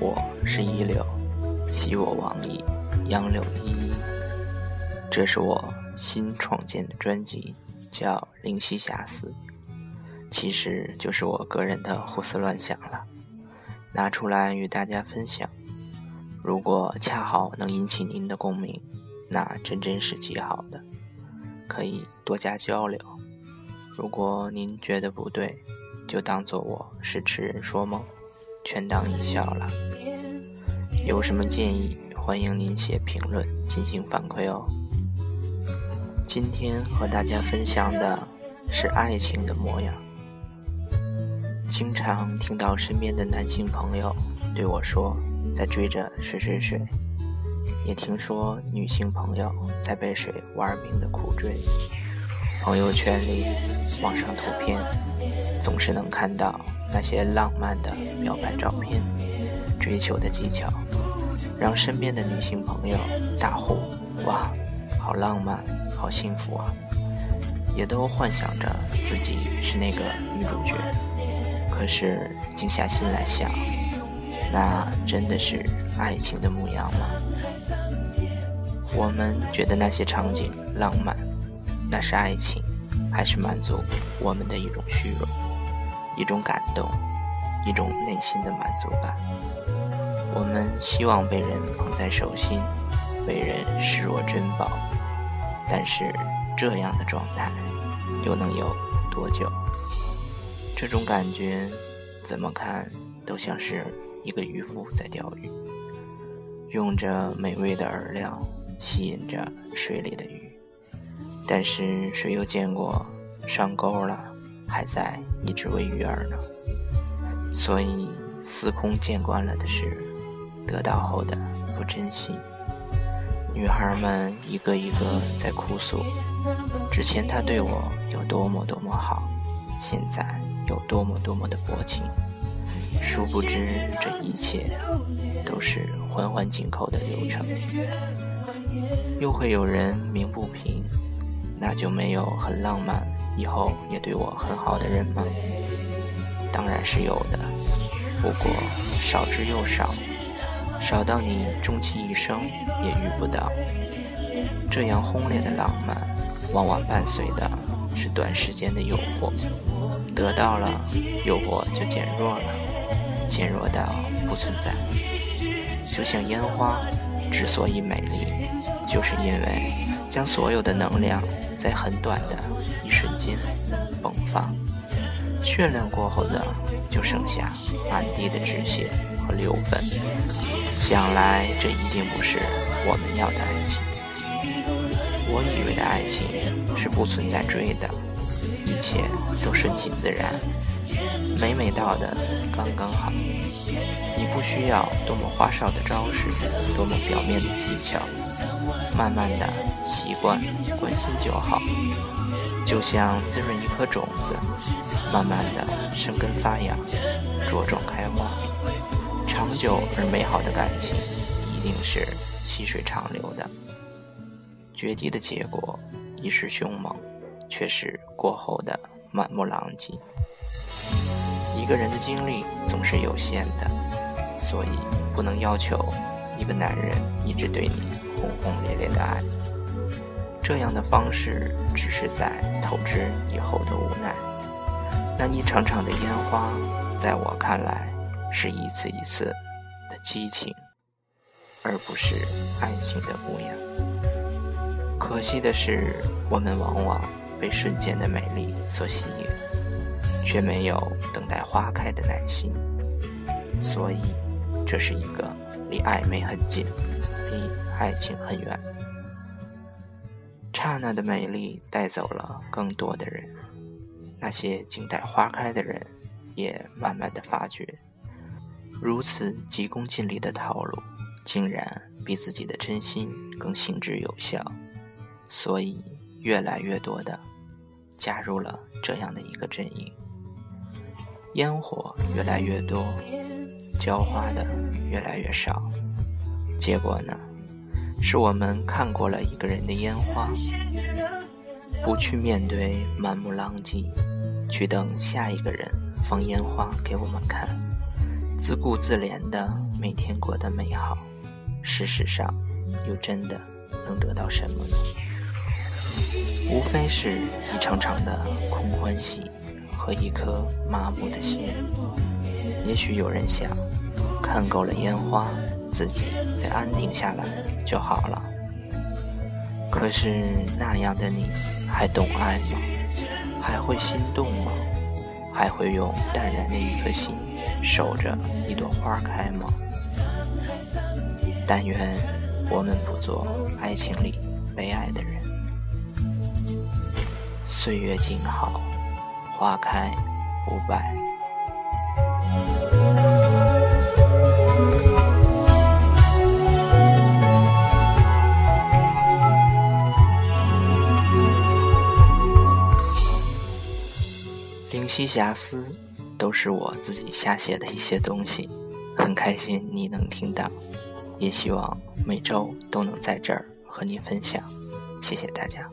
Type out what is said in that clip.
我是一柳，昔我往矣杨柳依依。这是我新创建的专辑，叫《灵犀遐思》，其实就是我个人的胡思乱想了，拿出来与大家分享。如果恰好能引起您的共鸣，那真真是极好的，可以多加交流。如果您觉得不对，就当做我是痴人说梦，全当一笑了。有什么建议，欢迎您写评论进行反馈哦。今天和大家分享的是爱情的模样。经常听到身边的男性朋友对我说，在追着谁谁谁；也听说女性朋友在被谁玩命的苦追。朋友圈里、网上图片，总是能看到那些浪漫的表白照片、追求的技巧。让身边的女性朋友大呼：“哇，好浪漫，好幸福啊！”也都幻想着自己是那个女主角。可是静下心来想，那真的是爱情的模样吗？我们觉得那些场景浪漫，那是爱情，还是满足我们的一种虚荣、一种感动、一种内心的满足感？我们希望被人捧在手心，被人视若珍宝，但是这样的状态又能有多久？这种感觉怎么看都像是一个渔夫在钓鱼，用着美味的饵料吸引着水里的鱼，但是谁又见过上钩了还在一直喂鱼饵呢？所以司空见惯了的是。得到后的不珍惜，女孩们一个一个在哭诉，之前他对我有多么多么好，现在有多么多么的薄情。殊不知这一切都是环环紧扣的流程。又会有人鸣不平，那就没有很浪漫，以后也对我很好的人吗？当然是有的，不过少之又少。少到你终其一生也遇不到，这样轰烈的浪漫，往往伴随的是短时间的诱惑，得到了，诱惑就减弱了，减弱到不存在。就像烟花之所以美丽，就是因为将所有的能量在很短的一瞬间迸发，绚烂过后的就剩下满地的纸屑。和六分，想来这一定不是我们要的爱情。我以为的爱情是不存在追的，一切都顺其自然，美美到的刚刚好。你不需要多么花哨的招式，多么表面的技巧，慢慢的习惯关心就好。就像滋润一颗种子，慢慢的生根发芽，茁壮开花。长久而美好的感情，一定是细水长流的。决堤的结果，一时凶猛，却是过后的满目狼藉。一个人的精力总是有限的，所以不能要求一个男人一直对你轰轰烈烈的爱。这样的方式，只是在透支以后的无奈。那一场场的烟花，在我看来。是一次一次的激情，而不是爱情的模样。可惜的是，我们往往被瞬间的美丽所吸引，却没有等待花开的耐心。所以，这是一个离暧昧很近，离爱情很远。刹那的美丽带走了更多的人，那些静待花开的人，也慢慢的发觉。如此急功近利的套路，竟然比自己的真心更行之有效，所以越来越多的加入了这样的一个阵营。烟火越来越多，浇花的越来越少，结果呢，是我们看过了一个人的烟花，不去面对满目狼藉，去等下一个人放烟花给我们看。自顾自怜的每天过得美好，事实上又真的能得到什么呢？无非是一场场的空欢喜和一颗麻木的心。也许有人想，看够了烟花，自己再安定下来就好了。可是那样的你，还懂爱吗？还会心动吗？还会用淡然的一颗心守着一朵花开吗？但愿我们不做爱情里悲哀的人。岁月静好，花开无败。灵犀遐思，都是我自己瞎写的一些东西，很开心你能听到，也希望每周都能在这儿和你分享，谢谢大家。